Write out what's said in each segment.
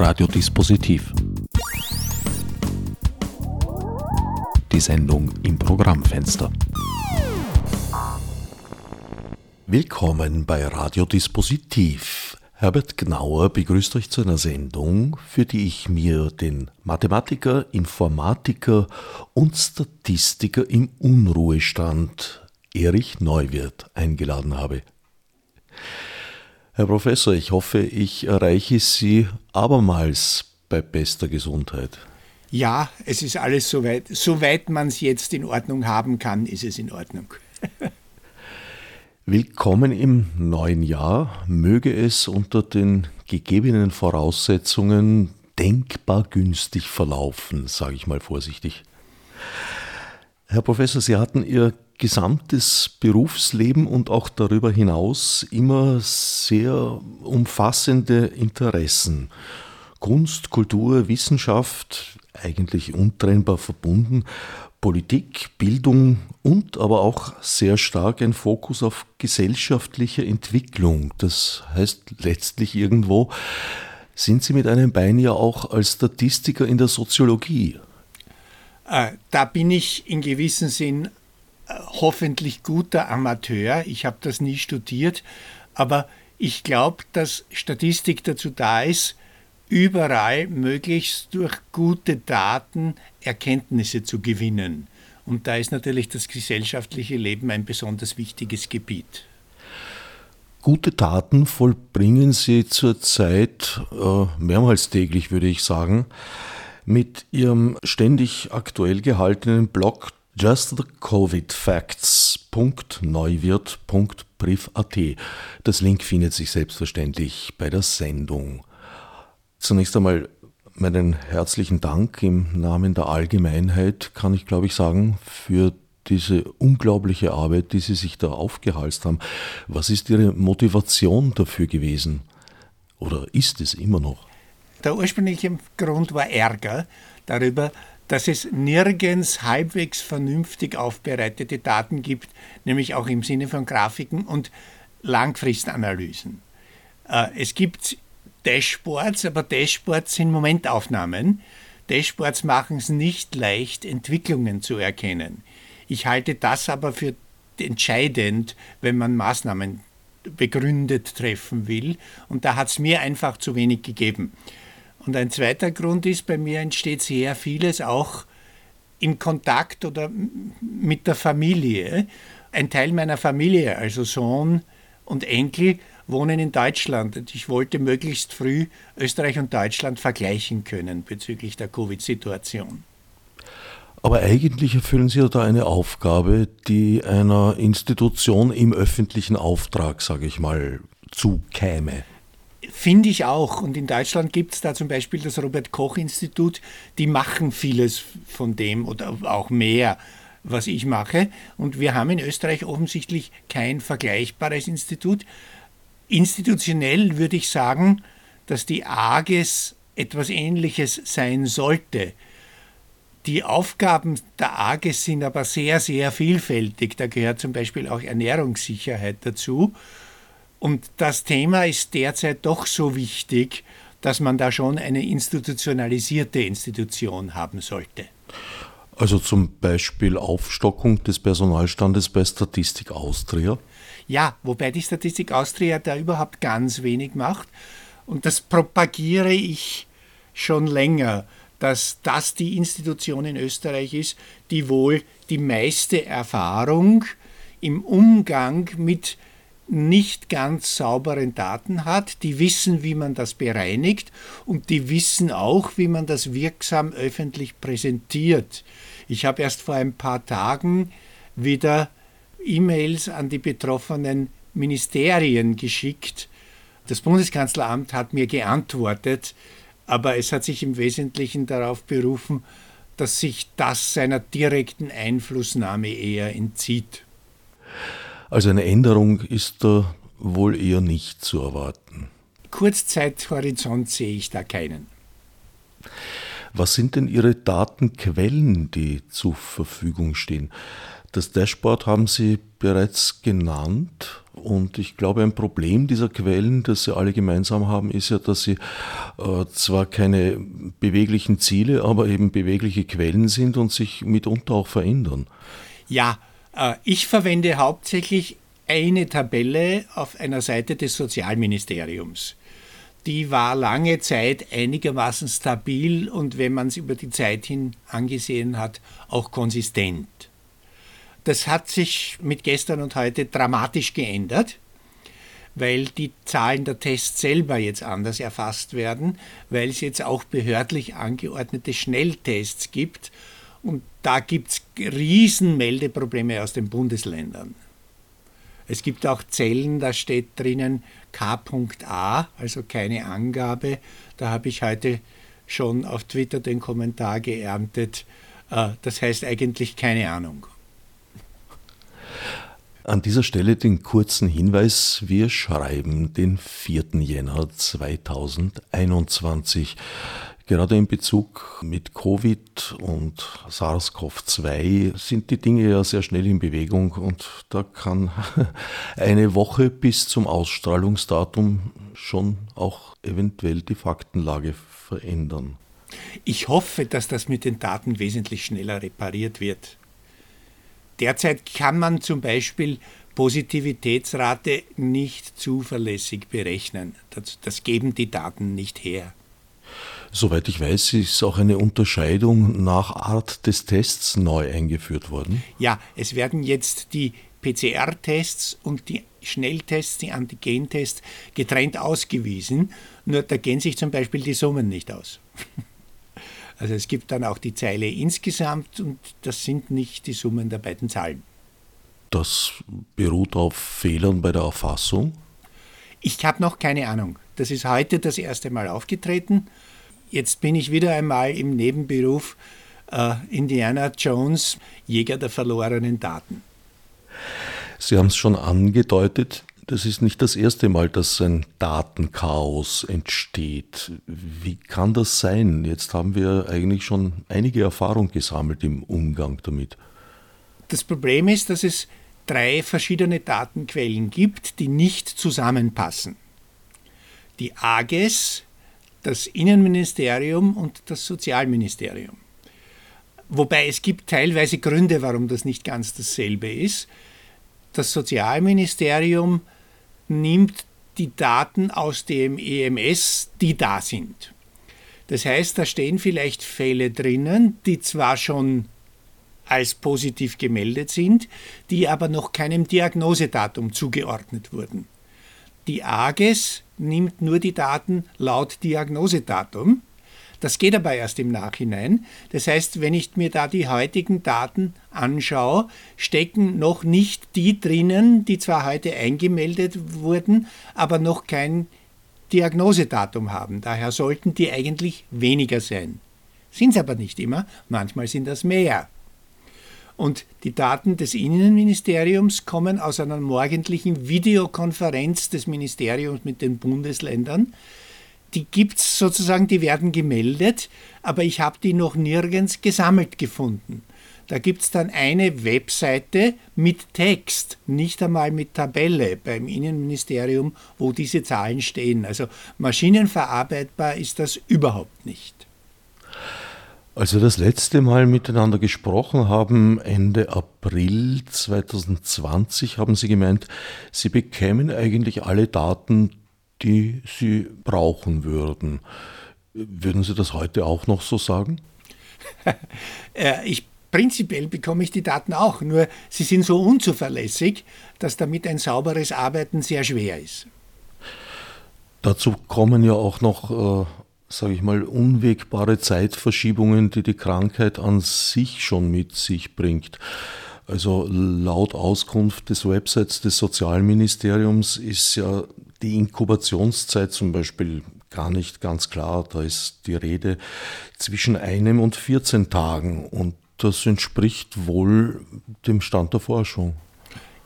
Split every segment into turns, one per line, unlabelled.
Radiodispositiv. Die Sendung im Programmfenster. Willkommen bei Radiodispositiv. Herbert Gnauer begrüßt euch zu einer Sendung, für die ich mir den Mathematiker, Informatiker und Statistiker im Unruhestand Erich Neuwirth eingeladen habe. Herr Professor, ich hoffe, ich erreiche Sie abermals bei bester Gesundheit.
Ja, es ist alles soweit. Soweit man es jetzt in Ordnung haben kann, ist es in Ordnung.
Willkommen im neuen Jahr. Möge es unter den gegebenen Voraussetzungen denkbar günstig verlaufen, sage ich mal vorsichtig. Herr Professor, Sie hatten Ihr gesamtes Berufsleben und auch darüber hinaus immer sehr umfassende Interessen. Kunst, Kultur, Wissenschaft, eigentlich untrennbar verbunden, Politik, Bildung und aber auch sehr stark ein Fokus auf gesellschaftliche Entwicklung. Das heißt letztlich irgendwo, sind Sie mit einem Bein ja auch als Statistiker in der Soziologie.
Äh, da bin ich in gewissem Sinn hoffentlich guter Amateur. Ich habe das nie studiert, aber ich glaube, dass Statistik dazu da ist, überall möglichst durch gute Daten Erkenntnisse zu gewinnen. Und da ist natürlich das gesellschaftliche Leben ein besonders wichtiges Gebiet.
Gute Daten vollbringen Sie zurzeit äh, mehrmals täglich, würde ich sagen, mit Ihrem ständig aktuell gehaltenen Blog justthecovidfacts.neuwirt.brief.at. Das Link findet sich selbstverständlich bei der Sendung. Zunächst einmal meinen herzlichen Dank im Namen der Allgemeinheit, kann ich glaube ich sagen, für diese unglaubliche Arbeit, die Sie sich da aufgehalst haben. Was ist Ihre Motivation dafür gewesen? Oder ist es immer noch?
Der ursprüngliche Grund war Ärger darüber, dass es nirgends halbwegs vernünftig aufbereitete Daten gibt, nämlich auch im Sinne von Grafiken und Langfristanalysen. Äh, es gibt Dashboards, aber Dashboards sind Momentaufnahmen. Dashboards machen es nicht leicht, Entwicklungen zu erkennen. Ich halte das aber für entscheidend, wenn man Maßnahmen begründet treffen will. Und da hat es mir einfach zu wenig gegeben. Und ein zweiter Grund ist, bei mir entsteht sehr vieles auch im Kontakt oder mit der Familie. Ein Teil meiner Familie, also Sohn und Enkel, wohnen in Deutschland und ich wollte möglichst früh Österreich und Deutschland vergleichen können bezüglich der Covid-Situation.
Aber eigentlich erfüllen Sie ja da eine Aufgabe, die einer Institution im öffentlichen Auftrag, sage ich mal, zukäme.
Finde ich auch. Und in Deutschland gibt es da zum Beispiel das Robert-Koch-Institut, die machen vieles von dem oder auch mehr, was ich mache. Und wir haben in Österreich offensichtlich kein vergleichbares Institut. Institutionell würde ich sagen, dass die AGES etwas Ähnliches sein sollte. Die Aufgaben der AGES sind aber sehr, sehr vielfältig. Da gehört zum Beispiel auch Ernährungssicherheit dazu. Und das Thema ist derzeit doch so wichtig, dass man da schon eine institutionalisierte Institution haben sollte.
Also zum Beispiel Aufstockung des Personalstandes bei Statistik Austria?
Ja, wobei die Statistik Austria da überhaupt ganz wenig macht. Und das propagiere ich schon länger, dass das die Institution in Österreich ist, die wohl die meiste Erfahrung im Umgang mit nicht ganz sauberen Daten hat, die wissen, wie man das bereinigt und die wissen auch, wie man das wirksam öffentlich präsentiert. Ich habe erst vor ein paar Tagen wieder E-Mails an die betroffenen Ministerien geschickt. Das Bundeskanzleramt hat mir geantwortet, aber es hat sich im Wesentlichen darauf berufen, dass sich das seiner direkten Einflussnahme eher entzieht.
Also eine Änderung ist da wohl eher nicht zu erwarten.
Kurzzeithorizont sehe ich da keinen.
Was sind denn Ihre Datenquellen, die zur Verfügung stehen? Das Dashboard haben Sie bereits genannt. Und ich glaube, ein Problem dieser Quellen, das sie alle gemeinsam haben, ist ja, dass sie äh, zwar keine beweglichen Ziele, aber eben bewegliche Quellen sind und sich mitunter auch verändern.
Ja, ich verwende hauptsächlich eine Tabelle auf einer Seite des Sozialministeriums. Die war lange Zeit einigermaßen stabil und wenn man es über die Zeit hin angesehen hat, auch konsistent. Das hat sich mit gestern und heute dramatisch geändert, weil die Zahlen der Tests selber jetzt anders erfasst werden, weil es jetzt auch behördlich angeordnete Schnelltests gibt und da gibt es Riesenmeldeprobleme aus den Bundesländern. Es gibt auch Zellen, da steht drinnen K.A, also keine Angabe. Da habe ich heute schon auf Twitter den Kommentar geerntet. Äh, das heißt eigentlich keine Ahnung.
An dieser Stelle den kurzen Hinweis, wir schreiben den 4. Jänner 2021. Gerade in Bezug mit Covid und SARS-CoV-2 sind die Dinge ja sehr schnell in Bewegung und da kann eine Woche bis zum Ausstrahlungsdatum schon auch eventuell die Faktenlage verändern.
Ich hoffe, dass das mit den Daten wesentlich schneller repariert wird. Derzeit kann man zum Beispiel Positivitätsrate nicht zuverlässig berechnen. Das, das geben die Daten nicht her.
Soweit ich weiß, ist auch eine Unterscheidung nach Art des Tests neu eingeführt worden.
Ja, es werden jetzt die PCR-Tests und die Schnelltests, die Antigentests getrennt ausgewiesen. Nur da gehen sich zum Beispiel die Summen nicht aus. Also es gibt dann auch die Zeile insgesamt und das sind nicht die Summen der beiden Zahlen.
Das beruht auf Fehlern bei der Erfassung?
Ich habe noch keine Ahnung. Das ist heute das erste Mal aufgetreten Jetzt bin ich wieder einmal im Nebenberuf äh, Indiana Jones, Jäger der verlorenen Daten.
Sie haben es schon angedeutet, das ist nicht das erste Mal, dass ein Datenchaos entsteht. Wie kann das sein? Jetzt haben wir eigentlich schon einige Erfahrung gesammelt im Umgang damit.
Das Problem ist, dass es drei verschiedene Datenquellen gibt, die nicht zusammenpassen. Die AGES, das Innenministerium und das Sozialministerium. Wobei es gibt teilweise Gründe, warum das nicht ganz dasselbe ist. Das Sozialministerium nimmt die Daten aus dem EMS, die da sind. Das heißt, da stehen vielleicht Fälle drinnen, die zwar schon als positiv gemeldet sind, die aber noch keinem Diagnosedatum zugeordnet wurden. Die AGES nimmt nur die Daten laut Diagnosedatum. Das geht aber erst im Nachhinein. Das heißt, wenn ich mir da die heutigen Daten anschaue, stecken noch nicht die drinnen, die zwar heute eingemeldet wurden, aber noch kein Diagnosedatum haben. Daher sollten die eigentlich weniger sein. Sind es aber nicht immer, manchmal sind das mehr. Und die Daten des Innenministeriums kommen aus einer morgendlichen Videokonferenz des Ministeriums mit den Bundesländern. Die gibt es sozusagen, die werden gemeldet, aber ich habe die noch nirgends gesammelt gefunden. Da gibt es dann eine Webseite mit Text, nicht einmal mit Tabelle beim Innenministerium, wo diese Zahlen stehen. Also maschinenverarbeitbar ist das überhaupt nicht.
Als wir das letzte Mal miteinander gesprochen haben, Ende April 2020, haben Sie gemeint, Sie bekämen eigentlich alle Daten, die Sie brauchen würden. Würden Sie das heute auch noch so sagen?
Ich Prinzipiell bekomme ich die Daten auch, nur sie sind so unzuverlässig, dass damit ein sauberes Arbeiten sehr schwer ist.
Dazu kommen ja auch noch äh, sage ich mal, unwegbare Zeitverschiebungen, die die Krankheit an sich schon mit sich bringt. Also laut Auskunft des Websites des Sozialministeriums ist ja die Inkubationszeit zum Beispiel gar nicht ganz klar. Da ist die Rede zwischen einem und 14 Tagen und das entspricht wohl dem Stand der Forschung.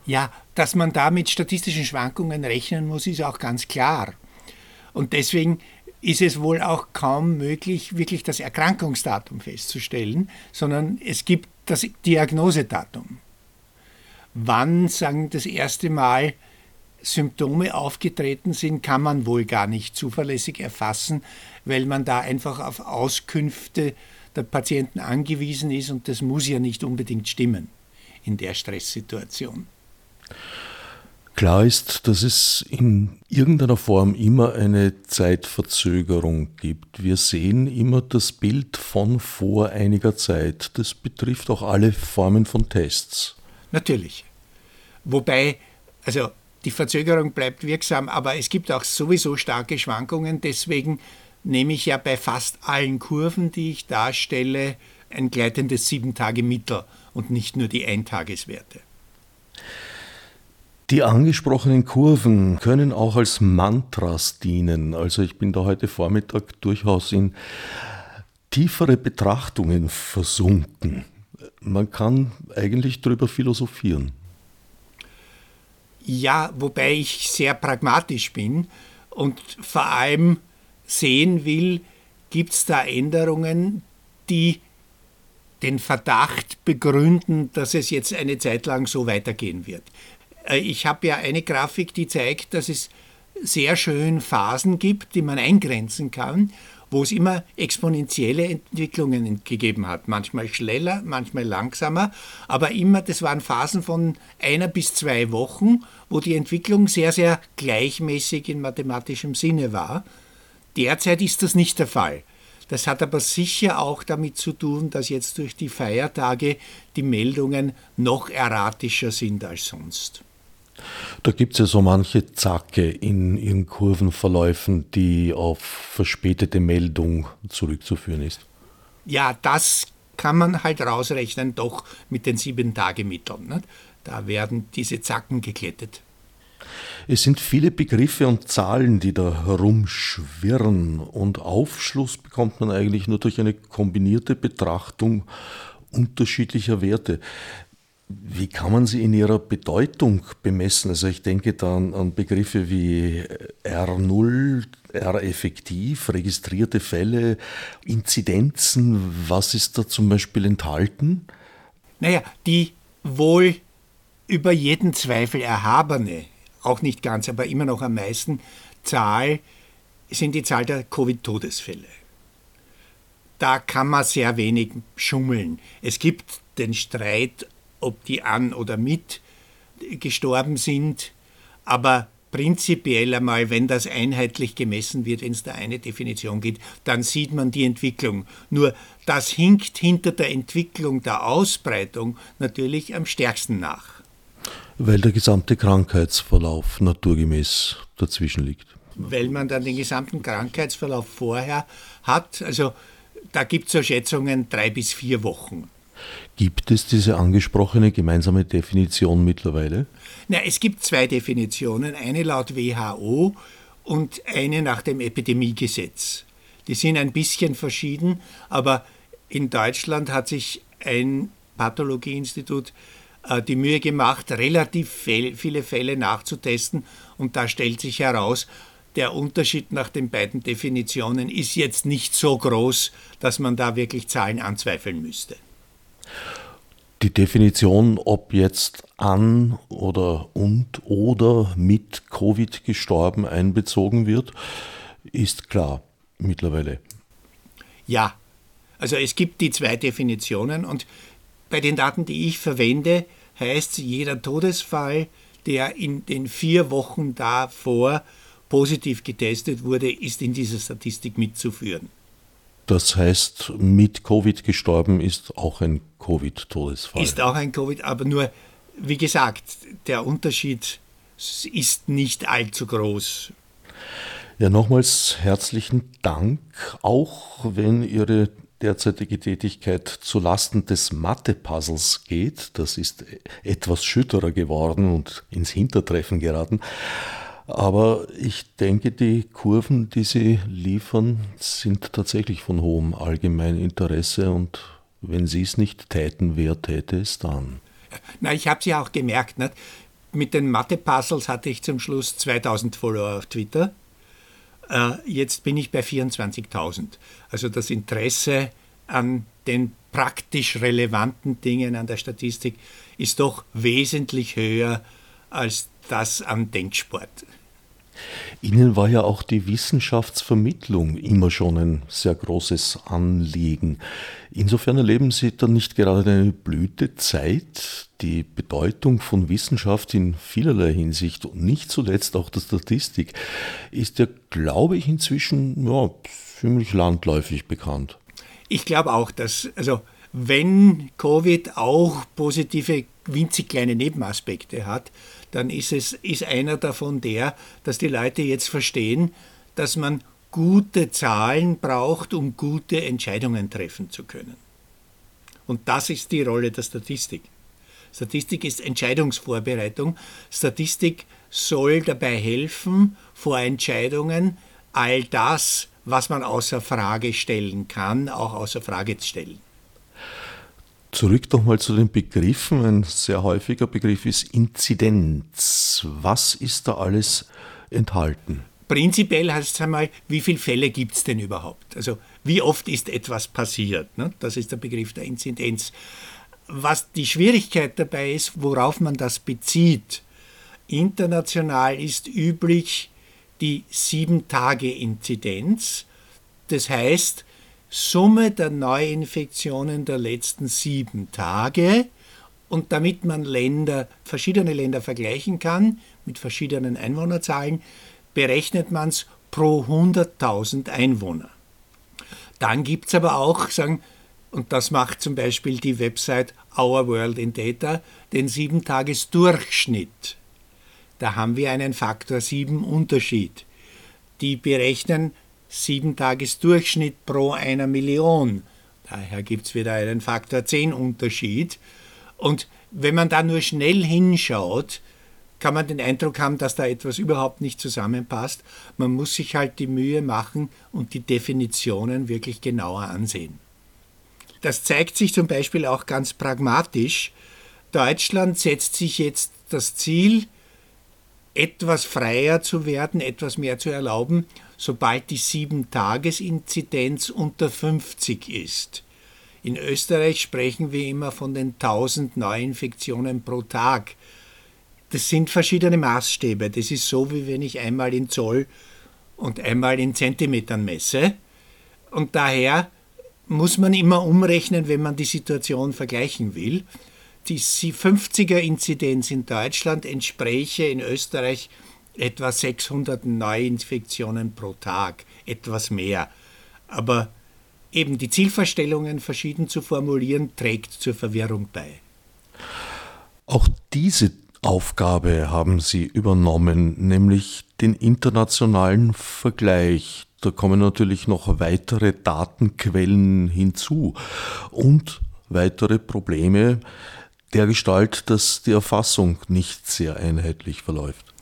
Ja, dass man da mit statistischen Schwankungen rechnen muss, ist auch ganz klar. Und deswegen ist es wohl auch kaum möglich, wirklich das Erkrankungsdatum festzustellen, sondern es gibt das Diagnosedatum. Wann, sagen das erste Mal, Symptome aufgetreten sind, kann man wohl gar nicht zuverlässig erfassen, weil man da einfach auf Auskünfte der Patienten angewiesen ist und das muss ja nicht unbedingt stimmen in der Stresssituation.
Klar ist, dass es in irgendeiner Form immer eine Zeitverzögerung gibt. Wir sehen immer das Bild von vor einiger Zeit. Das betrifft auch alle Formen von Tests.
Natürlich. Wobei, also die Verzögerung bleibt wirksam, aber es gibt auch sowieso starke Schwankungen. Deswegen nehme ich ja bei fast allen Kurven, die ich darstelle, ein gleitendes Sieben-Tage-Mittel und nicht nur die Eintageswerte.
Die angesprochenen Kurven können auch als Mantras dienen. Also ich bin da heute Vormittag durchaus in tiefere Betrachtungen versunken. Man kann eigentlich darüber philosophieren.
Ja, wobei ich sehr pragmatisch bin und vor allem sehen will, gibt es da Änderungen, die den Verdacht begründen, dass es jetzt eine Zeit lang so weitergehen wird. Äh, ich habe ja eine Grafik, die zeigt, dass es sehr schön Phasen gibt, die man eingrenzen kann, wo es immer exponentielle Entwicklungen gegeben hat. Manchmal schneller, manchmal langsamer, aber immer, das waren Phasen von einer bis zwei Wochen, wo die Entwicklung sehr, sehr gleichmäßig in mathematischem Sinne war. Derzeit ist das nicht der Fall. Das hat aber sicher auch damit zu tun, dass jetzt durch die Feiertage die Meldungen noch erratischer sind als sonst.
Da gibt es ja so manche Zacke in ihren Kurvenverläufen, die auf verspätete Meldung zurückzuführen ist.
Ja, das kann man halt rausrechnen, doch mit den Sieben-Tage-Mitteln. Ne? Da werden diese Zacken geklettet.
Es sind viele Begriffe und Zahlen, die da herumschwirren und Aufschluss bekommt man eigentlich nur durch eine kombinierte Betrachtung unterschiedlicher Werte. Wie kann man sie in ihrer Bedeutung bemessen? Also ich denke da an, Begriffe wie R0, R-effektiv, registrierte Fälle, Inzidenzen. Was ist da zum Beispiel enthalten?
Naja, die wohl über jeden Zweifel erhabene, auch nicht ganz, aber immer noch am meisten Zahl sind die Zahl der Covid-Todesfälle. Da kann man sehr wenig schummeln. Es gibt den Streit ob die an oder mit gestorben sind. Aber prinzipiell einmal, wenn das einheitlich gemessen wird, wenn es da eine Definition gibt, dann sieht man die Entwicklung. Nur das hinkt hinter der Entwicklung der Ausbreitung natürlich am stärksten nach.
Weil der gesamte Krankheitsverlauf naturgemäß dazwischen liegt.
Weil man dann den gesamten Krankheitsverlauf vorher hat. Also da gibt es so Schätzungen drei bis vier Wochen.
Gibt es diese angesprochene gemeinsame Definition mittlerweile?
Na, es gibt zwei Definitionen, eine laut WHO und eine nach dem Epidemiegesetz. Die sind ein bisschen verschieden, aber in Deutschland hat sich ein Pathologieinstitut äh, die Mühe gemacht, relativ viele Fälle nachzutesten und da stellt sich heraus, der Unterschied nach den beiden Definitionen ist jetzt nicht so groß, dass man da wirklich Zahlen anzweifeln müsste.
Die Definition, ob jetzt an oder und oder mit Covid gestorben einbezogen wird, ist klar mittlerweile.
Ja, also es gibt die zwei Definitionen und bei den Daten, die ich verwende, heißt jeder Todesfall, der in den vier Wochen davor positiv getestet wurde, ist in dieser Statistik mitzuführen.
Das heißt, mit Covid gestorben ist auch ein Covid-Todesfall.
Ist auch ein Covid, aber nur, wie gesagt, der Unterschied ist nicht allzu groß.
Ja, nochmals herzlichen Dank, auch wenn Ihre derzeitige Tätigkeit zu Lasten des Mathe-Puzzles geht. Das ist etwas schütterer geworden und ins Hintertreffen geraten. Aber ich denke, die Kurven, die Sie liefern, sind tatsächlich von hohem allgemeinen Interesse und wenn Sie es nicht täten, wer täte es dann?
Na, ich habe es ja auch gemerkt. Nicht? Mit den Mathe-Puzzles hatte ich zum Schluss 2000 Follower auf Twitter. Äh, jetzt bin ich bei 24.000. Also das Interesse an den praktisch relevanten Dingen an der Statistik ist doch wesentlich höher als das an Denksport.
Ihnen war ja auch die Wissenschaftsvermittlung immer schon ein sehr großes Anliegen. Insofern erleben Sie dann nicht gerade eine Blütezeit. Die Bedeutung von Wissenschaft in vielerlei Hinsicht und nicht zuletzt auch der Statistik ist ja, glaube ich, inzwischen ja, ziemlich landläufig bekannt.
Ich glaube auch, dass, also wenn Covid auch positive, winzig kleine Nebenaspekte hat, dann ist, es, ist einer davon der, dass die Leute jetzt verstehen, dass man gute Zahlen braucht, um gute Entscheidungen treffen zu können. Und das ist die Rolle der Statistik. Statistik ist Entscheidungsvorbereitung. Statistik soll dabei helfen, vor Entscheidungen all das, was man außer Frage stellen kann, auch außer Frage zu stellen.
Zurück nochmal zu den Begriffen. Ein sehr häufiger Begriff ist Inzidenz. Was ist da alles enthalten?
Prinzipiell heißt es einmal, wie viele Fälle gibt es denn überhaupt? Also wie oft ist etwas passiert? Ne? Das ist der Begriff der Inzidenz. Was die Schwierigkeit dabei ist, worauf man das bezieht. International ist üblich die Sieben-Tage-Inzidenz. Das heißt, Summe der Neuinfektionen der letzten sieben Tage. Und damit man Länder, verschiedene Länder vergleichen kann mit verschiedenen Einwohnerzahlen, berechnet man es pro 100.000 Einwohner. Dann gibt es aber auch, sagen, und das macht zum Beispiel die Website Our World in Data, den 7-Tages-Durchschnitt. Da haben wir einen Faktor 7 Unterschied. Die berechnen sieben Tages Durchschnitt pro einer Million. Daher gibt es wieder einen Faktor 10 Unterschied. Und wenn man da nur schnell hinschaut, kann man den Eindruck haben, dass da etwas überhaupt nicht zusammenpasst. Man muss sich halt die Mühe machen und die Definitionen wirklich genauer ansehen. Das zeigt sich zum Beispiel auch ganz pragmatisch. Deutschland setzt sich jetzt das Ziel, etwas freier zu werden, etwas mehr zu erlauben sobald die 7-Tages-Inzidenz unter 50 ist. In Österreich sprechen wir immer von den 1000 Neuinfektionen pro Tag. Das sind verschiedene Maßstäbe. Das ist so, wie wenn ich einmal in Zoll und einmal in Zentimetern messe. Und daher muss man immer umrechnen, wenn man die Situation vergleichen will. Die 50er-Inzidenz in Deutschland entspräche in Österreich etwa 600 Neuinfektionen pro Tag, etwas mehr. Aber eben die Zielvorstellungen verschieden zu formulieren, trägt zur Verwirrung bei.
Auch diese Aufgabe haben Sie übernommen, nämlich den internationalen Vergleich. Da kommen natürlich noch weitere Datenquellen hinzu und weitere Probleme der Gestalt, dass die Erfassung nicht sehr einheitlich verläuft.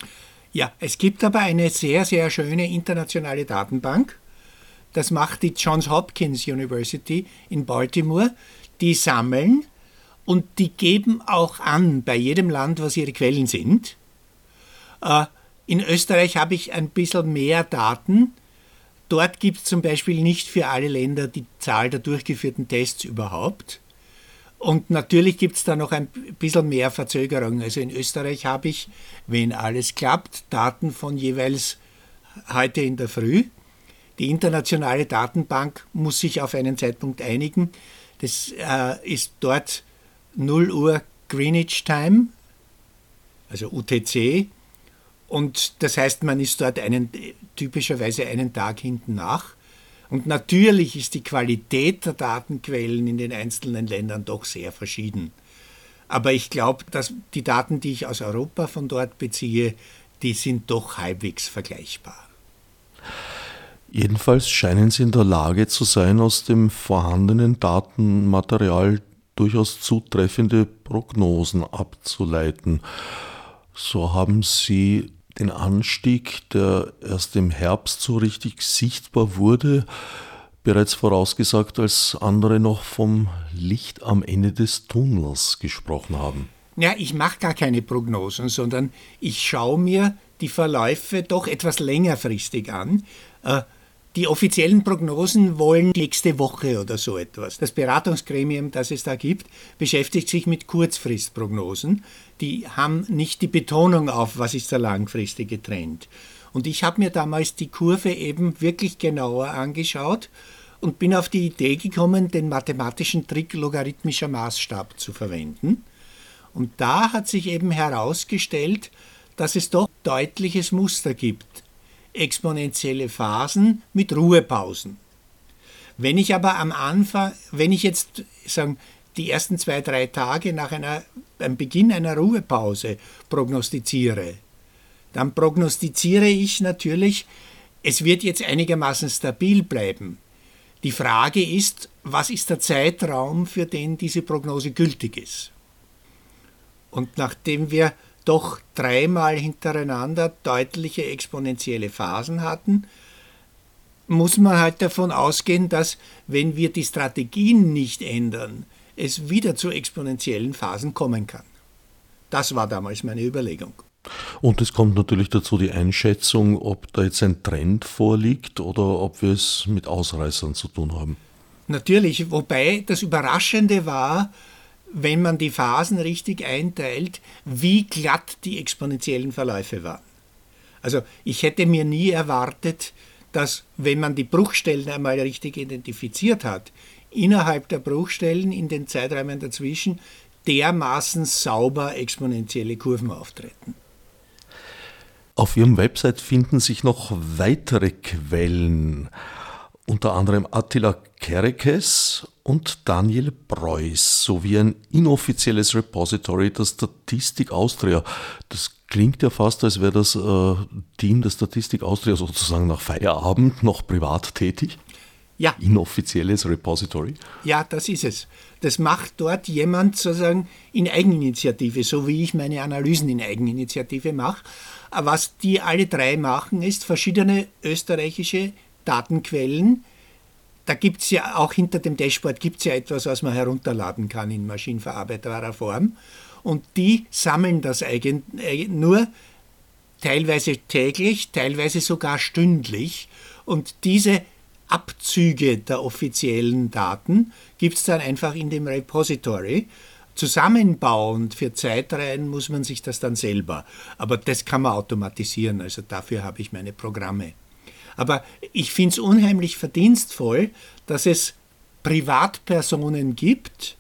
Ja, es gibt aber eine sehr, sehr schöne internationale Datenbank. Das macht die Johns Hopkins University in Baltimore. Die sammeln und die geben auch an bei jedem Land, was ihre Quellen sind. Äh, in Österreich habe ich ein bisschen mehr Daten. Dort gibt es zum Beispiel nicht für alle Länder die Zahl der durchgeführten Tests überhaupt. Und natürlich gibt es da noch ein bisschen mehr Verzögerung. Also in Österreich habe ich, wenn alles klappt, Daten von jeweils heute in der Früh. Die internationale Datenbank muss sich auf einen Zeitpunkt einigen. Das äh, ist dort 0 Uhr Greenwich Time, also UTC. Und das heißt, man ist dort einen, typischerweise einen Tag hinten nach. Und natürlich ist die Qualität der Datenquellen in den einzelnen Ländern doch sehr verschieden. Aber ich glaube, dass die Daten, die ich aus Europa von dort beziehe, die sind doch halbwegs vergleichbar.
Jedenfalls scheinen Sie in der Lage zu sein, aus dem vorhandenen Datenmaterial durchaus zutreffende Prognosen abzuleiten. So haben Sie den Anstieg, der erst im Herbst so richtig sichtbar wurde, bereits vorausgesagt, als andere noch vom Licht am Ende des Tunnels gesprochen haben.
Ja, ich mache gar keine Prognosen, sondern ich schaue mir die Verläufe doch etwas längerfristig an. Äh, Die offiziellen Prognosen wollen nächste Woche oder so etwas. Das Beratungsgremium, das es da gibt, beschäftigt sich mit Kurzfristprognosen. Die haben nicht die Betonung auf, was ist der langfristige Trend. Und ich habe mir damals die Kurve eben wirklich genauer angeschaut und bin auf die Idee gekommen, den mathematischen Trick logarithmischer Maßstab zu verwenden. Und da hat sich eben herausgestellt, dass es doch deutliches Muster gibt. Exponentielle Phasen mit Ruhepausen. Wenn ich aber am Anfang, wenn ich jetzt sagen, die ersten zwei, drei Tage nach einer, beim Beginn einer Ruhepause prognostiziere, dann prognostiziere ich natürlich, es wird jetzt einigermaßen stabil bleiben. Die Frage ist, was ist der Zeitraum, für den diese Prognose gültig ist? Und nachdem wir doch dreimal hintereinander deutliche exponentielle Phasen hatten, muss man halt davon ausgehen, dass wenn wir die Strategien nicht ändern, es wieder zu exponentiellen Phasen kommen kann. Das war damals meine Überlegung.
Und es kommt natürlich dazu die Einschätzung, ob da jetzt ein Trend vorliegt oder ob wir es mit Ausreißern zu tun haben.
Natürlich, wobei das Überraschende war, wenn man die Phasen richtig einteilt, wie glatt die exponentiellen Verläufe waren. Also ich hätte mir nie erwartet, dass wenn man die Bruchstellen einmal richtig identifiziert hat, innerhalb der Bruchstellen in den Zeiträumen dazwischen dermaßen sauber exponentielle Kurven auftreten.
Auf Ihrem Website finden sich noch weitere Quellen, unter anderem Attila Kerekes und Daniel Preuß sowie ein inoffizielles Repository der Statistik Austria. Das klingt ja fast, als wäre das äh, Team der Statistik Austria sozusagen nach Feierabend noch privat tätig.
Ja.
Inoffizielles Repository.
Ja, das ist es. Das macht dort jemand sozusagen in Eigeninitiative, so wie ich meine Analysen in Eigeninitiative mache. Was die alle drei machen, ist verschiedene österreichische Datenquellen. Da gibt es ja auch hinter dem Dashboard gibt's ja etwas, was man herunterladen kann in maschinenverarbeitbarer Form. Und die sammeln das eigentlich nur teilweise täglich, teilweise sogar stündlich. Und diese Abzüge der offiziellen Daten gibt es dann einfach in dem Repository zusammenbauend für Zeitreihen muss man sich das dann selber. Aber das kann man automatisieren, also dafür habe ich meine Programme. Aber ich finde es unheimlich verdienstvoll, dass es Privatpersonen gibt,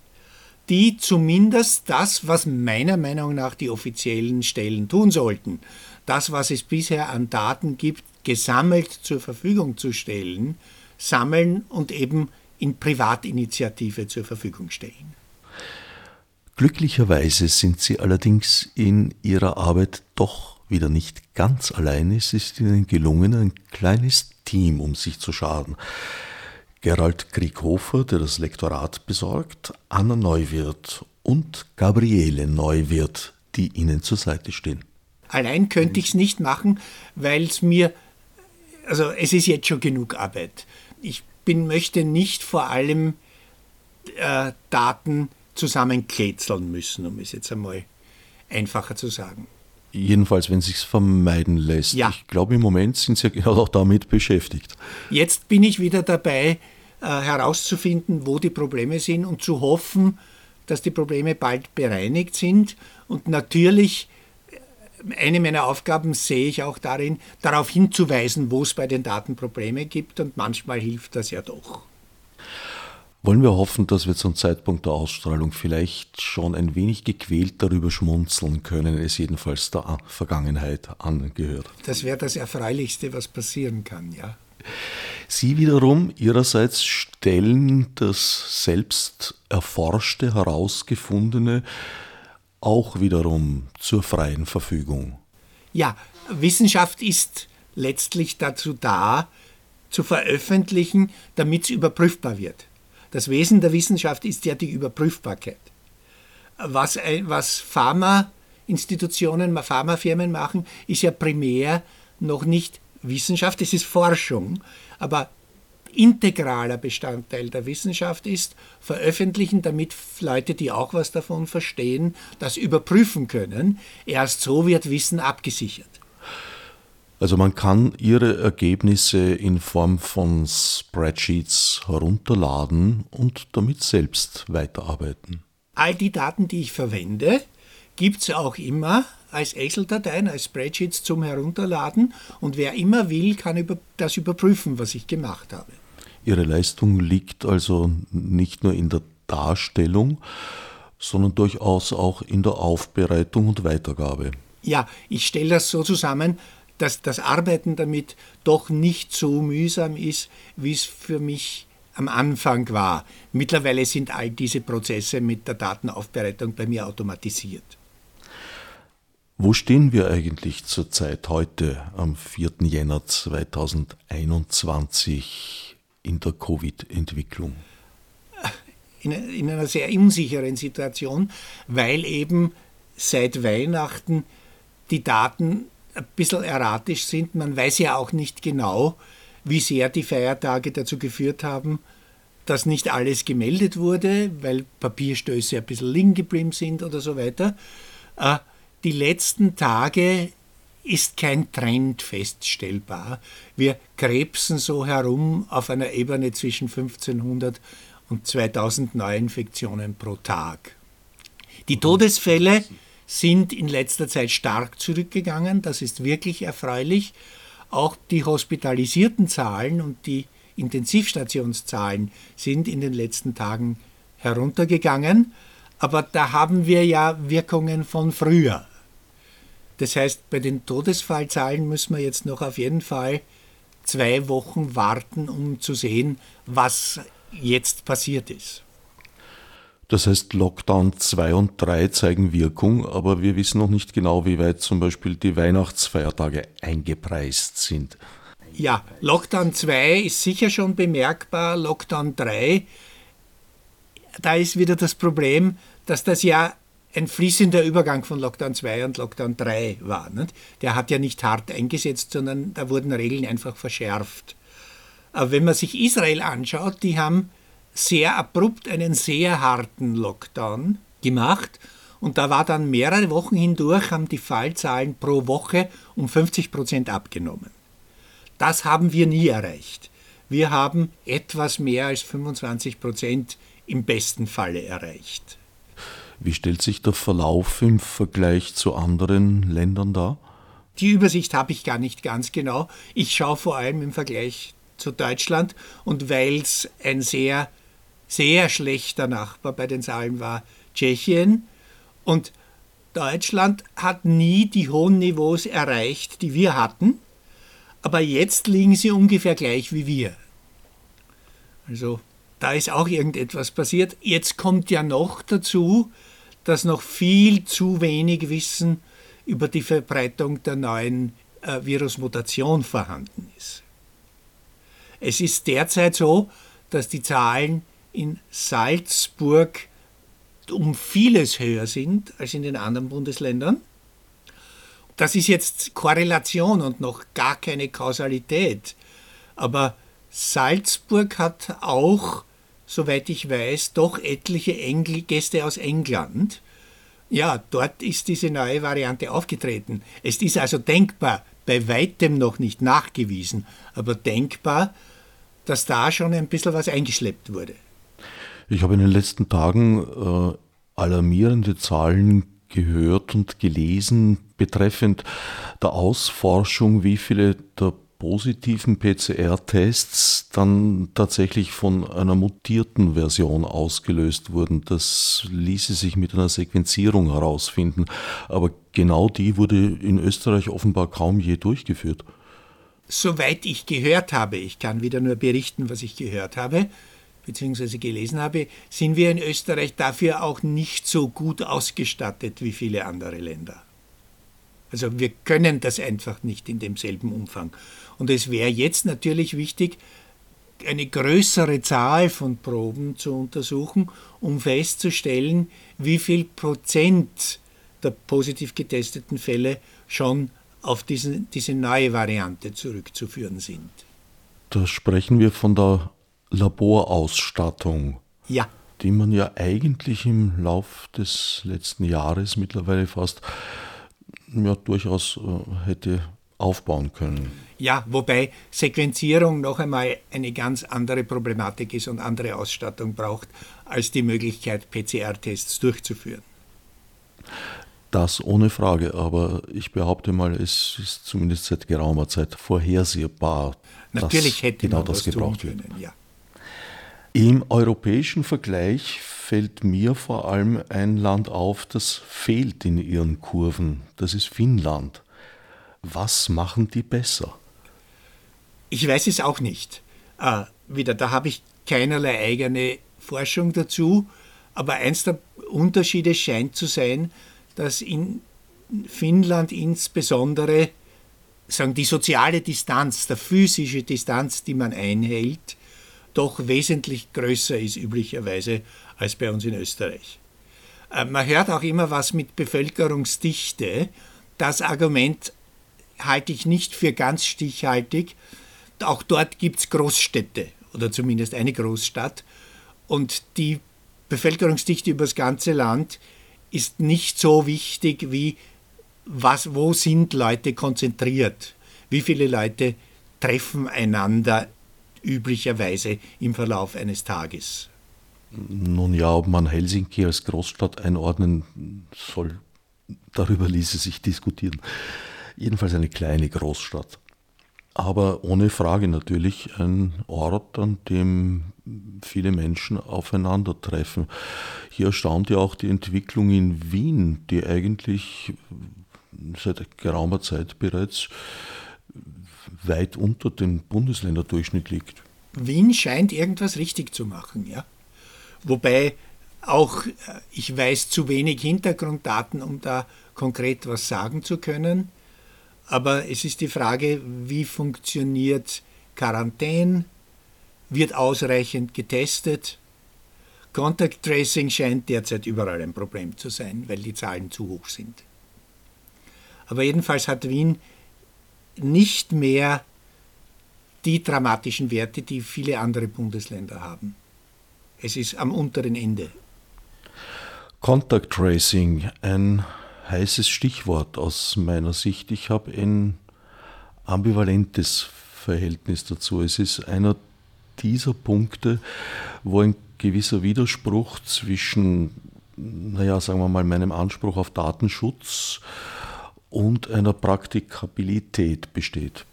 die zumindest das, was meiner Meinung nach die offiziellen Stellen tun sollten, das, was es bisher an Daten gibt, gesammelt zur Verfügung zu stellen, sammeln und eben in Privatinitiative zur Verfügung stellen.
Glücklicherweise sind sie allerdings in ihrer Arbeit doch wieder nicht ganz allein. Es ist ihnen gelungen, ein kleines Team um sich zu schaden. Gerald Krieghofer, der das Lektorat besorgt, Anna Neuwirth und Gabriele Neuwirth, die ihnen zur Seite stehen.
Allein könnte ich es nicht machen, weil es mir, also es ist jetzt schon genug Arbeit. Ich bin, möchte nicht vor allem äh, Daten zusammenkletzeln müssen, um es jetzt einmal einfacher zu sagen.
Jedenfalls, wenn es sich vermeiden lässt.
Ja.
Ich glaube, im Moment sind Sie ja genau auch damit beschäftigt.
Jetzt bin ich wieder dabei, äh, herauszufinden, wo die Probleme sind und zu hoffen, dass die Probleme bald bereinigt sind. Und natürlich, äh, eine meiner Aufgaben sehe ich auch darin, darauf hinzuweisen, wo es bei den Daten Probleme gibt. Und manchmal hilft das ja doch
wollen wir hoffen, dass wir zum Zeitpunkt der Ausstrahlung vielleicht schon ein wenig gequält darüber schmunzeln können, es jedenfalls der Vergangenheit angehört.
Das wäre das Erfreulichste, was passieren kann, ja.
Sie wiederum ihrerseits stellen das selbst erforschte, herausgefundene auch wiederum zur freien Verfügung.
Ja, Wissenschaft ist letztlich dazu da, zu veröffentlichen, damit es überprüfbar wird. Das Wesen der Wissenschaft ist ja die Überprüfbarkeit. Was, was Pharmainstitutionen, Pharmafirmen machen, ist ja primär noch nicht Wissenschaft, es ist Forschung, aber integraler Bestandteil der Wissenschaft ist, veröffentlichen, damit Leute, die auch was davon verstehen, das überprüfen können. Erst so wird Wissen abgesichert.
Also man kann Ihre Ergebnisse in Form von Spreadsheets herunterladen und damit selbst weiterarbeiten.
All die Daten, die ich verwende, gibt es auch immer als Excel-Dateien, als Spreadsheets zum Herunterladen und wer immer will, kann das überprüfen, was ich gemacht habe.
Ihre Leistung liegt also nicht nur in der Darstellung, sondern durchaus auch in der Aufbereitung und Weitergabe.
Ja, ich stelle das so zusammen, dass das Arbeiten damit doch nicht so mühsam ist, wie es für mich am Anfang war. Mittlerweile sind all diese Prozesse mit der Datenaufbereitung bei mir automatisiert.
Wo stehen wir eigentlich zurzeit heute am 4. Jänner 2021 in der Covid-Entwicklung?
In, in einer sehr unsicheren Situation, weil eben seit Weihnachten die Daten ein bisschen erratisch sind. Man weiß ja auch nicht genau, wie sehr die Feiertage dazu geführt haben, dass nicht alles gemeldet wurde, weil Papierstöße ein bisschen liegen geblieben sind oder so weiter. Äh, die letzten Tage ist kein Trend feststellbar. Wir krebsen so herum auf einer Ebene zwischen 1500 und 2000 Neuinfektionen pro Tag. Die Todesfälle sind in letzter Zeit stark zurückgegangen. Das ist wirklich erfreulich. Auch die hospitalisierten Zahlen und die Intensivstationszahlen sind in den letzten Tagen heruntergegangen. Aber da haben wir ja Wirkungen von früher. Das heißt, bei den Todesfallzahlen müssen wir jetzt noch auf jeden Fall zwei Wochen warten, um zu sehen, was jetzt passiert ist.
Das heißt, Lockdown 2 und 3 zeigen Wirkung, aber wir wissen noch nicht genau, wie weit zum Beispiel die Weihnachtsfeiertage eingepreist sind.
Ja, Lockdown 2 ist sicher schon bemerkbar. Lockdown 3, da ist wieder das Problem, dass das ja ein fließender Übergang von Lockdown 2 und Lockdown 3 war. Nicht? Der hat ja nicht hart eingesetzt, sondern da wurden Regeln einfach verschärft. Aber wenn man sich Israel anschaut, die haben sehr abrupt einen sehr harten Lockdown gemacht. Und da war dann mehrere Wochen hindurch, haben die Fallzahlen pro Woche um 50 Prozent abgenommen. Das haben wir nie erreicht. Wir haben etwas mehr als 25 Prozent im besten Falle erreicht.
Wie stellt sich der Verlauf im Vergleich zu anderen Ländern dar?
Die Übersicht habe ich gar nicht ganz genau. Ich schaue vor allem im Vergleich zu Deutschland und weil es ein sehr sehr schlechter Nachbar bei den Zahlen war Tschechien. Und Deutschland hat nie die hohen Niveaus erreicht, die wir hatten. Aber jetzt liegen sie ungefähr gleich wie wir. Also da ist auch irgendetwas passiert. Jetzt kommt ja noch dazu, dass noch viel zu wenig Wissen über die Verbreitung der neuen äh, Virusmutation vorhanden ist. Es ist derzeit so, dass die Zahlen in Salzburg um vieles höher sind als in den anderen Bundesländern. Das ist jetzt Korrelation und noch gar keine Kausalität. Aber Salzburg hat auch, soweit ich weiß, doch etliche Engl Gäste aus England. Ja, dort ist diese neue Variante aufgetreten. Es ist also denkbar, bei weitem noch nicht nachgewiesen, aber denkbar, dass da schon ein bisschen was eingeschleppt wurde.
Ich habe in den letzten Tagen äh, alarmierende Zahlen gehört und gelesen betreffend der Ausforschung, wie viele der positiven PCR-Tests dann tatsächlich von einer mutierten Version ausgelöst wurden. Das ließe sich mit einer Sequenzierung herausfinden. Aber genau die wurde in Österreich offenbar kaum je durchgeführt.
Soweit ich gehört habe, ich kann wieder nur berichten, was ich gehört habe, bzw. gelesen habe, sind wir in Österreich dafür auch nicht so gut ausgestattet wie viele andere Länder. Also wir können das einfach nicht in demselben Umfang. Und es wäre jetzt natürlich wichtig, eine größere Zahl von Proben zu untersuchen, um festzustellen, wie viel Prozent der positiv getesteten Fälle schon auf diesen, diese neue Variante zurückzuführen sind.
Da sprechen wir von der Laborausstattung.
Ja.
Die man ja eigentlich im Lauf des letzten Jahres mittlerweile fast ja, durchaus äh, hätte aufbauen können.
Ja, wobei Sequenzierung noch einmal eine ganz andere Problematik ist und andere Ausstattung braucht, als die Möglichkeit, PCR-Tests durchzuführen.
Das ohne Frage, aber ich behaupte mal, es ist zumindest seit geraumer Zeit vorhersehbar.
Natürlich hätte genau man das gebraucht können, ja.
Im europäischen Vergleich fällt mir vor allem ein Land auf, das fehlt in ihren Kurven. Das ist Finnland. Was machen die besser?
Ich weiß es auch nicht. Äh, wieder, da habe ich keinerlei eigene Forschung dazu, aber eins der Unterschiede scheint zu sein, dass in Finnland insbesondere sagen, die soziale Distanz, der physische Distanz, die man einhält, doch wesentlich größer ist üblicherweise als bei uns in Österreich. Äh, man hört auch immer was mit Bevölkerungsdichte. Das Argument halte ich nicht für ganz stichhaltig. Auch dort gibt es Großstädte oder zumindest eine Großstadt. Und die Bevölkerungsdichte über das ganze Land ist nicht so wichtig wie was, wo sind Leute konzentriert? Wie viele Leute treffen einander üblicherweise im Verlauf eines Tages?
Nun ja, ob man Helsinki als Großstadt einordnen soll, darüber ließe sich diskutieren. Jedenfalls eine kleine Großstadt. Aber ohne Frage natürlich ein Ort, an dem viele Menschen aufeinandertreffen. Hier erstaunt ja auch die Entwicklung in Wien, die eigentlich seit geraumer Zeit bereits weit unter dem Bundesländerdurchschnitt liegt.
Wien scheint irgendwas richtig zu machen, ja. Wobei auch äh, ich weiß zu wenig Hintergrunddaten, um da konkret was sagen zu können. Aber es ist die Frage, wie funktioniert Quarantäne? Wird ausreichend getestet? Contact Tracing scheint derzeit überall ein Problem zu sein, weil die Zahlen zu hoch sind. Aber jedenfalls hat Wien nicht mehr die dramatischen Werte, die viele andere Bundesländer haben. Es ist am unteren Ende.
Contact Tracing, ein heißes Stichwort aus meiner Sicht. Ich habe ein ambivalentes Verhältnis dazu. Es ist einer dieser Punkte, wo ein gewisser Widerspruch zwischen, naja, sagen wir mal, meinem Anspruch auf Datenschutz und einer Praktikabilität besteht.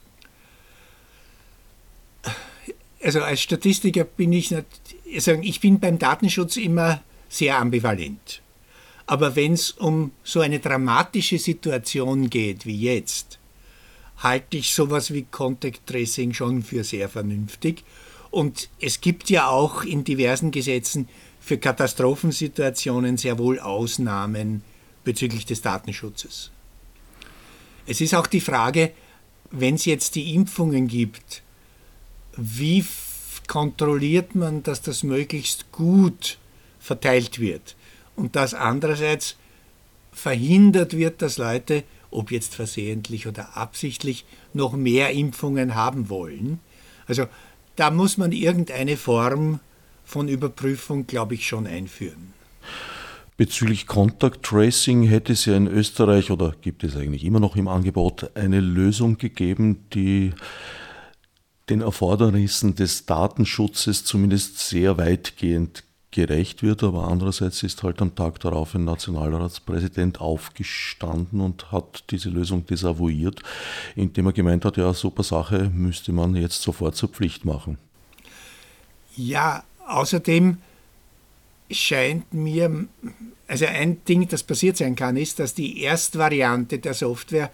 Also als Statistiker bin ich, ich bin beim Datenschutz immer sehr ambivalent. Aber wenn es um so eine dramatische Situation geht wie jetzt, halte ich sowas wie Contact Tracing schon für sehr vernünftig. Und es gibt ja auch in diversen Gesetzen für Katastrophensituationen sehr wohl Ausnahmen bezüglich des Datenschutzes. Es ist auch die Frage, wenn es jetzt die Impfungen gibt, wie kontrolliert man, dass das möglichst gut verteilt wird und dass andererseits verhindert wird, dass Leute, ob jetzt versehentlich oder absichtlich, noch mehr Impfungen haben wollen. Also da muss man irgendeine Form von Überprüfung, glaube ich, schon einführen.
Bezüglich Contact Tracing hätte es ja in Österreich oder gibt es eigentlich immer noch im Angebot eine Lösung gegeben, die den Erfordernissen des Datenschutzes zumindest sehr weitgehend gerecht wird, aber andererseits ist halt am Tag darauf ein Nationalratspräsident aufgestanden und hat diese Lösung desavouiert, indem er gemeint hat, ja, super Sache müsste man jetzt sofort zur Pflicht machen.
Ja, außerdem scheint mir, also ein Ding, das passiert sein kann, ist, dass die Erstvariante der Software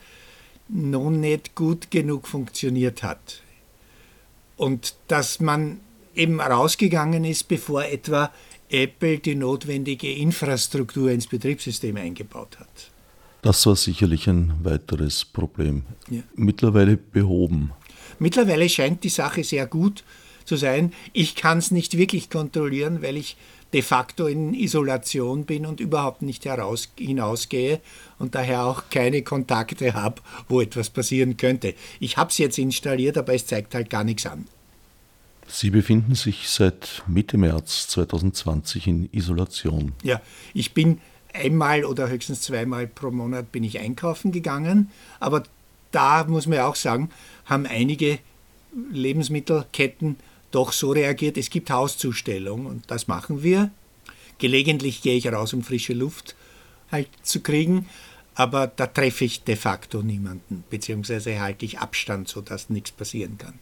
noch nicht gut genug funktioniert hat. Und dass man eben rausgegangen ist, bevor etwa Apple die notwendige Infrastruktur ins Betriebssystem eingebaut hat.
Das war sicherlich ein weiteres Problem. Ja. Mittlerweile behoben.
Mittlerweile scheint die Sache sehr gut zu sein. Ich kann es nicht wirklich kontrollieren, weil ich de facto in Isolation bin und überhaupt nicht heraus, hinausgehe und daher auch keine Kontakte habe, wo etwas passieren könnte. Ich habe es jetzt installiert, aber es zeigt halt gar nichts an.
Sie befinden sich seit Mitte März 2020 in Isolation.
Ja, ich bin einmal oder höchstens zweimal pro Monat bin ich einkaufen gegangen, aber da muss man auch sagen, haben einige Lebensmittelketten doch so reagiert, es gibt Hauszustellung und das machen wir. Gelegentlich gehe ich raus, um frische Luft halt zu kriegen, aber da treffe ich de facto niemanden, beziehungsweise halte ich Abstand, sodass nichts passieren kann.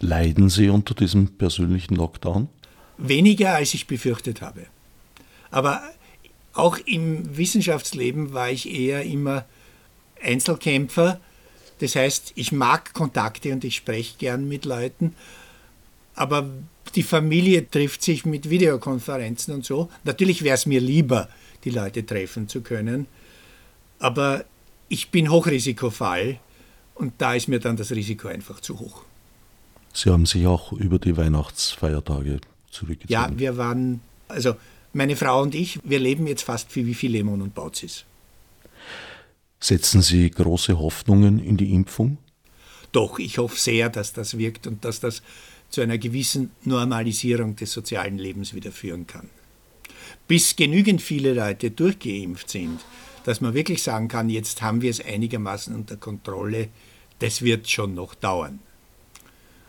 Leiden Sie unter diesem persönlichen Lockdown?
Weniger, als ich befürchtet habe. Aber auch im Wissenschaftsleben war ich eher immer Einzelkämpfer. Das heißt, ich mag Kontakte und ich spreche gern mit Leuten. Aber die Familie trifft sich mit Videokonferenzen und so. Natürlich wäre es mir lieber, die Leute treffen zu können. Aber ich bin Hochrisikofall und da ist mir dann das Risiko einfach zu hoch.
Sie haben sich auch über die Weihnachtsfeiertage zurückgezogen.
Ja, wir waren, also meine Frau und ich, wir leben jetzt fast wie Philemon und Bauzis.
Setzen Sie große Hoffnungen in die Impfung?
Doch, ich hoffe sehr, dass das wirkt und dass das zu einer gewissen Normalisierung des sozialen Lebens wieder führen kann. Bis genügend viele Leute durchgeimpft sind, dass man wirklich sagen kann, jetzt haben wir es einigermaßen unter Kontrolle, das wird schon noch dauern.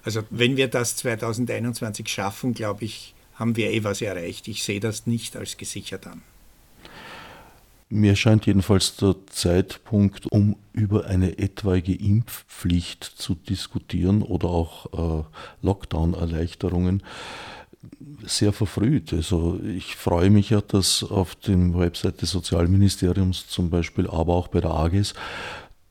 Also wenn wir das 2021 schaffen, glaube ich, haben wir eh was erreicht. Ich sehe das nicht als gesichert an.
Mir scheint jedenfalls der Zeitpunkt, um über eine etwaige Impfpflicht zu diskutieren oder auch äh, Lockdown-Erleichterungen sehr verfrüht. Also ich freue mich ja, dass auf dem Website des Sozialministeriums zum Beispiel, aber auch bei der AGES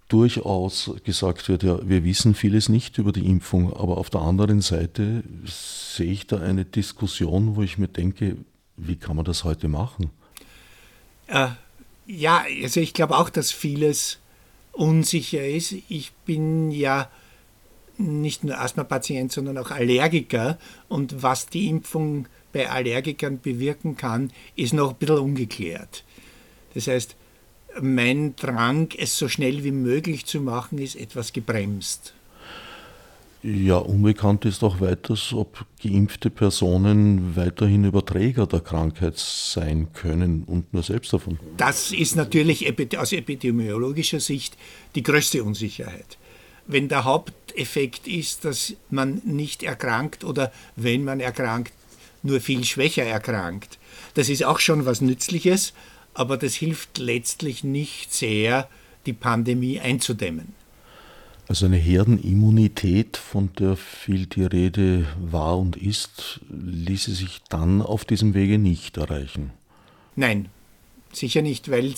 durchaus gesagt wird, ja, wir wissen vieles nicht über die Impfung, aber auf der anderen Seite sehe ich da eine Diskussion, wo ich mir denke, wie kann man das heute machen?
Äh, ja, also ich glaube auch, dass vieles unsicher ist. Ich bin ja nicht nur Asthma-Patient, sondern auch Allergiker. Und was die Impfung bei Allergikern bewirken kann, ist noch ein bisschen ungeklärt. Das heißt, mein Drang, es so schnell wie möglich zu machen, ist etwas gebremst.
Ja, unbekannt ist auch weiters, ob geimpfte Personen weiterhin Überträger der Krankheit sein können und nur selbst davon.
Das ist natürlich aus epidemiologischer Sicht die größte Unsicherheit. Wenn der Haupteffekt ist, dass man nicht erkrankt oder wenn man erkrankt, nur viel schwächer erkrankt, das ist auch schon was Nützliches, aber das hilft letztlich nicht sehr, die Pandemie einzudämmen.
Also eine Herdenimmunität, von der viel die Rede war und ist, ließe sich dann auf diesem Wege nicht erreichen.
Nein, sicher nicht, weil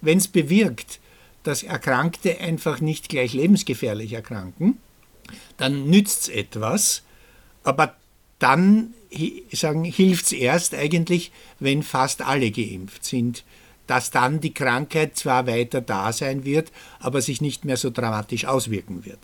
wenn es bewirkt, dass Erkrankte einfach nicht gleich lebensgefährlich erkranken, dann nützt es etwas, aber dann hilft es erst eigentlich, wenn fast alle geimpft sind dass dann die Krankheit zwar weiter da sein wird, aber sich nicht mehr so dramatisch auswirken wird.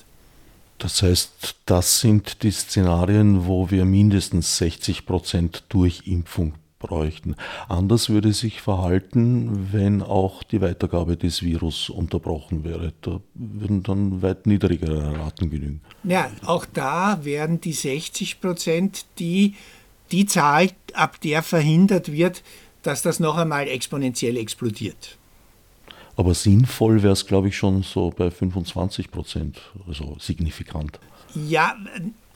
Das heißt, das sind die Szenarien, wo wir mindestens 60 Prozent Durchimpfung bräuchten. Anders würde sich verhalten, wenn auch die Weitergabe des Virus unterbrochen wäre. Da würden dann weit niedrigere Raten genügen.
Ja, auch da wären die 60 Prozent die, die Zahl, ab der verhindert wird, dass das noch einmal exponentiell explodiert.
Aber sinnvoll wäre es, glaube ich, schon so bei 25 Prozent, also signifikant.
Ja,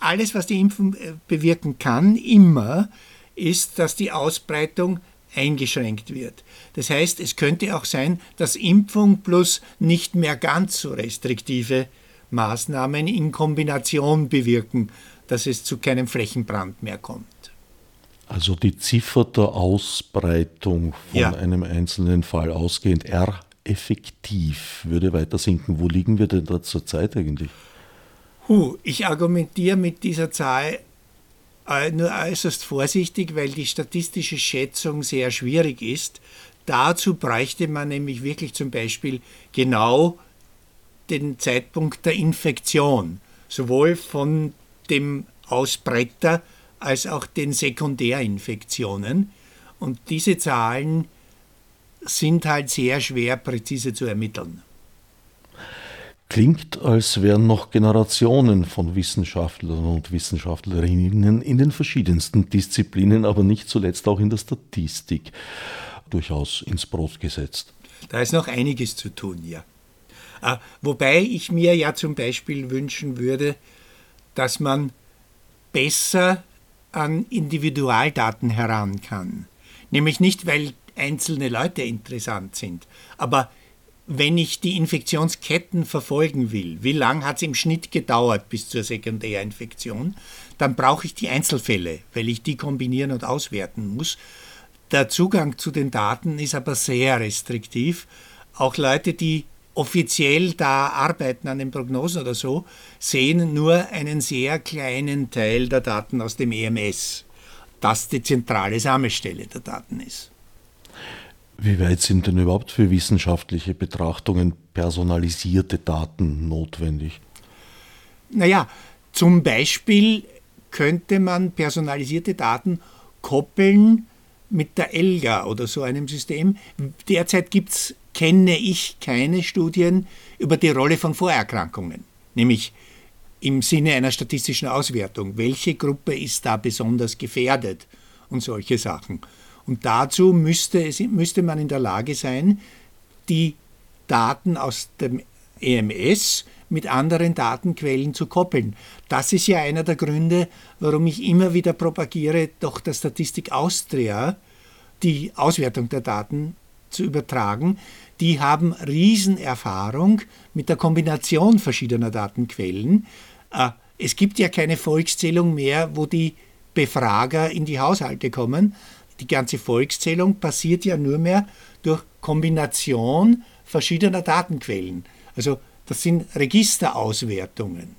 alles, was die Impfung äh, bewirken kann, immer, ist, dass die Ausbreitung eingeschränkt wird. Das heißt, es könnte auch sein, dass Impfung plus nicht mehr ganz so restriktive Maßnahmen in Kombination bewirken, dass es zu keinem Flächenbrand mehr kommt.
Also die Ziffer der Ausbreitung von ja. einem einzelnen Fall ausgehend, R effektiv, würde weiter sinken. Wo liegen wir denn da zurzeit eigentlich?
Huh, ich argumentiere mit dieser Zahl äh, nur äußerst vorsichtig, weil die statistische Schätzung sehr schwierig ist. Dazu bräuchte man nämlich wirklich zum Beispiel genau den Zeitpunkt der Infektion, sowohl von dem Ausbreiter als auch den Sekundärinfektionen. Und diese Zahlen sind halt sehr schwer präzise zu ermitteln.
Klingt, als wären noch Generationen von Wissenschaftlern und Wissenschaftlerinnen in den verschiedensten Disziplinen, aber nicht zuletzt auch in der Statistik, durchaus ins Brot gesetzt.
Da ist noch einiges zu tun, ja. Äh, wobei ich mir ja zum Beispiel wünschen würde, dass man besser an Individualdaten heran kann. Nämlich nicht, weil einzelne Leute interessant sind, aber wenn ich die Infektionsketten verfolgen will, wie lange hat es im Schnitt gedauert bis zur Sekundärinfektion, dann brauche ich die Einzelfälle, weil ich die kombinieren und auswerten muss. Der Zugang zu den Daten ist aber sehr restriktiv. Auch Leute, die offiziell da arbeiten an den Prognosen oder so, sehen nur einen sehr kleinen Teil der Daten aus dem EMS, das die zentrale Sammelstelle der Daten ist.
Wie weit sind denn überhaupt für wissenschaftliche Betrachtungen personalisierte Daten notwendig?
Naja, zum Beispiel könnte man personalisierte Daten koppeln mit der ELGA oder so einem System. Derzeit gibt's, kenne ich keine Studien über die Rolle von Vorerkrankungen, nämlich im Sinne einer statistischen Auswertung. Welche Gruppe ist da besonders gefährdet und solche Sachen. Und dazu müsste, es, müsste man in der Lage sein, die Daten aus dem EMS mit anderen Datenquellen zu koppeln. Das ist ja einer der Gründe, warum ich immer wieder propagiere, doch der Statistik Austria die Auswertung der Daten zu übertragen. Die haben Riesenerfahrung mit der Kombination verschiedener Datenquellen. Äh, es gibt ja keine Volkszählung mehr, wo die Befrager in die Haushalte kommen, die ganze Volkszählung passiert ja nur mehr durch Kombination verschiedener Datenquellen. Also das sind Registerauswertungen.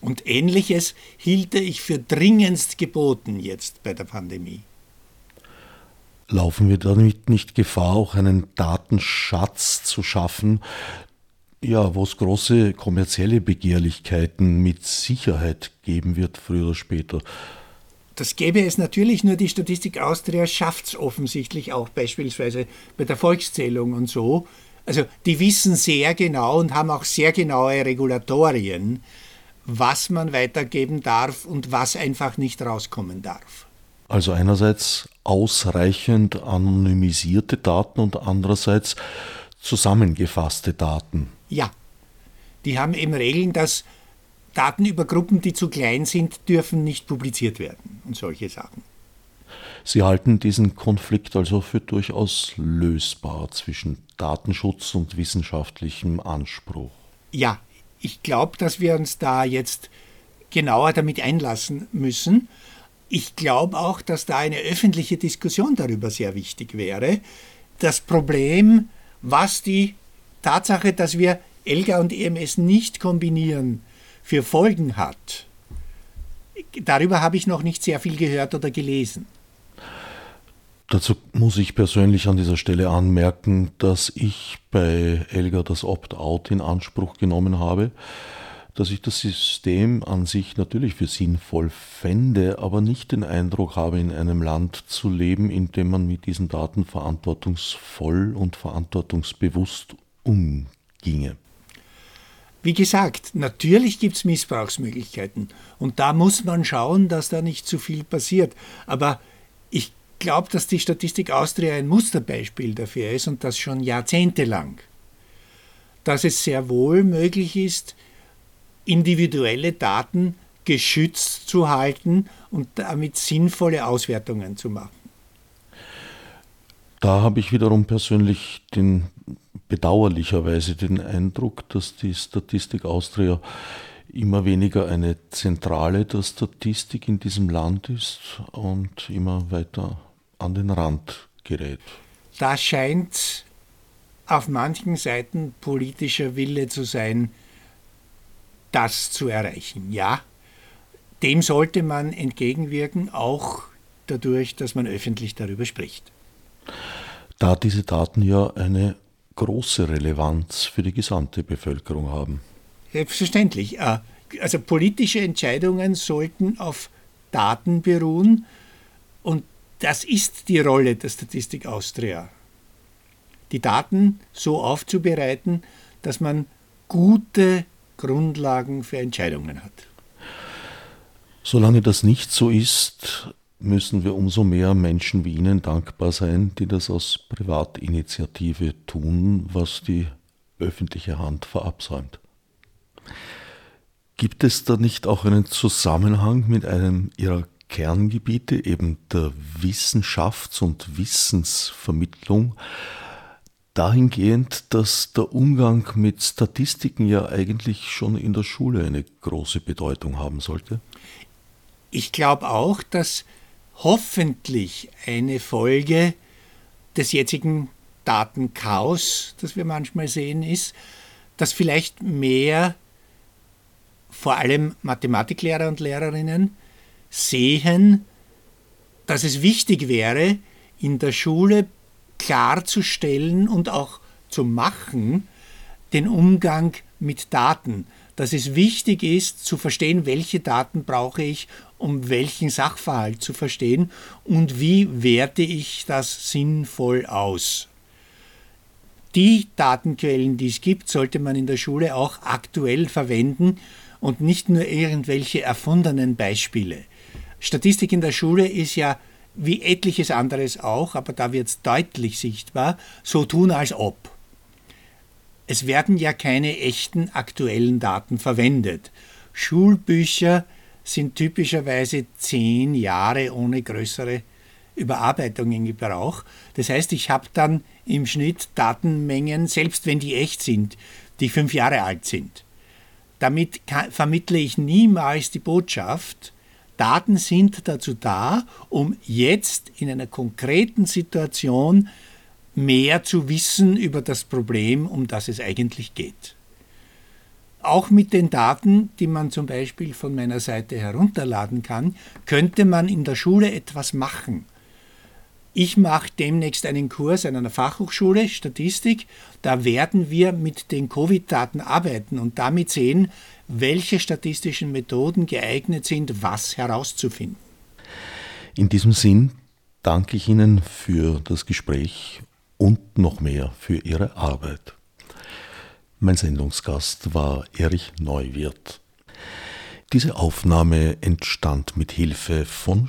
Und ähnliches hielte ich für dringendst geboten jetzt bei der Pandemie.
Laufen wir damit nicht Gefahr, auch einen Datenschatz zu schaffen, ja, wo es große kommerzielle Begehrlichkeiten mit Sicherheit geben wird, früher oder später?
Das gäbe es natürlich, nur die Statistik Austria schafft es offensichtlich auch beispielsweise bei der Volkszählung und so. Also die wissen sehr genau und haben auch sehr genaue Regulatorien, was man weitergeben darf und was einfach nicht rauskommen darf.
Also einerseits ausreichend anonymisierte Daten und andererseits zusammengefasste Daten.
Ja, die haben eben Regeln, dass Daten über Gruppen, die zu klein sind, dürfen nicht publiziert werden und solche Sachen.
Sie halten diesen Konflikt also für durchaus lösbar zwischen Datenschutz und wissenschaftlichem Anspruch.
Ja, ich glaube, dass wir uns da jetzt genauer damit einlassen müssen. Ich glaube auch, dass da eine öffentliche Diskussion darüber sehr wichtig wäre. Das Problem, was die Tatsache, dass wir ELGA und EMS nicht kombinieren, für Folgen hat, darüber habe ich noch nicht sehr viel gehört oder gelesen.
Dazu muss ich persönlich an dieser Stelle anmerken, dass ich bei Elga das Opt-out in Anspruch genommen habe, dass ich das System an sich natürlich für sinnvoll fände, aber nicht den Eindruck habe, in einem Land zu leben, in dem man mit diesen Daten verantwortungsvoll und verantwortungsbewusst umginge.
Wie gesagt, natürlich gibt es Missbrauchsmöglichkeiten und da muss man schauen, dass da nicht zu viel passiert. Aber ich glaube, dass die Statistik Austria ein Musterbeispiel dafür ist und das schon jahrzehntelang. Dass es sehr wohl möglich ist, individuelle Daten geschützt zu halten und damit sinnvolle Auswertungen zu machen.
Da habe ich wiederum persönlich den bedauerlicherweise den Eindruck, dass die Statistik Austria immer weniger eine Zentrale der Statistik in diesem Land ist und immer weiter an den Rand gerät.
Da scheint auf manchen Seiten politischer Wille zu sein, das zu erreichen. Ja, dem sollte man entgegenwirken, auch dadurch, dass man öffentlich darüber spricht.
Da diese Daten ja eine große Relevanz für die gesamte Bevölkerung haben.
Selbstverständlich. Äh, also politische Entscheidungen sollten auf Daten beruhen und das ist die Rolle der Statistik Austria. Die Daten so aufzubereiten, dass man gute Grundlagen für Entscheidungen hat.
Solange das nicht so ist, müssen wir umso mehr Menschen wie Ihnen dankbar sein, die das aus Privatinitiative tun, was die öffentliche Hand verabsäumt. Gibt es da nicht auch einen Zusammenhang mit einem Ihrer Kerngebiete, eben der Wissenschafts- und Wissensvermittlung, dahingehend, dass der Umgang mit Statistiken ja eigentlich schon in der Schule eine große Bedeutung haben sollte?
Ich glaube auch, dass hoffentlich eine Folge des jetzigen Datenchaos, das wir manchmal sehen, ist, dass vielleicht mehr vor allem Mathematiklehrer und Lehrerinnen sehen, dass es wichtig wäre, in der Schule klarzustellen und auch zu machen, den Umgang mit Daten. Dass es wichtig ist, zu verstehen, welche Daten brauche ich, um welchen Sachverhalt zu verstehen und wie werte ich das sinnvoll aus. Die Datenquellen, die es gibt, sollte man in der Schule auch aktuell verwenden und nicht nur irgendwelche erfundenen Beispiele. Statistik in der Schule ist ja wie etliches anderes auch, aber da wird es deutlich sichtbar, so tun als ob. Es werden ja keine echten aktuellen Daten verwendet. Schulbücher sind typischerweise zehn Jahre ohne größere Überarbeitung in Gebrauch. Das heißt, ich habe dann im Schnitt Datenmengen, selbst wenn die echt sind, die fünf Jahre alt sind. Damit vermittle ich niemals die Botschaft, Daten sind dazu da, um jetzt in einer konkreten Situation mehr zu wissen über das Problem, um das es eigentlich geht. Auch mit den Daten, die man zum Beispiel von meiner Seite herunterladen kann, könnte man in der Schule etwas machen. Ich mache demnächst einen Kurs an einer Fachhochschule Statistik. Da werden wir mit den Covid-Daten arbeiten und damit sehen, welche statistischen Methoden geeignet sind, was herauszufinden.
In diesem Sinn danke ich Ihnen für das Gespräch und noch mehr für Ihre Arbeit. Mein Sendungsgast war Erich Neuwirth. Diese Aufnahme entstand mit Hilfe von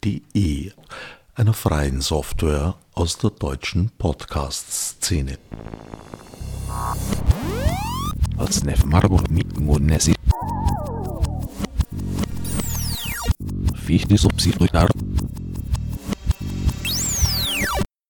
studiolink.de, einer freien Software aus der deutschen Podcast-Szene. Als Marburg Wichtig, ob sie durch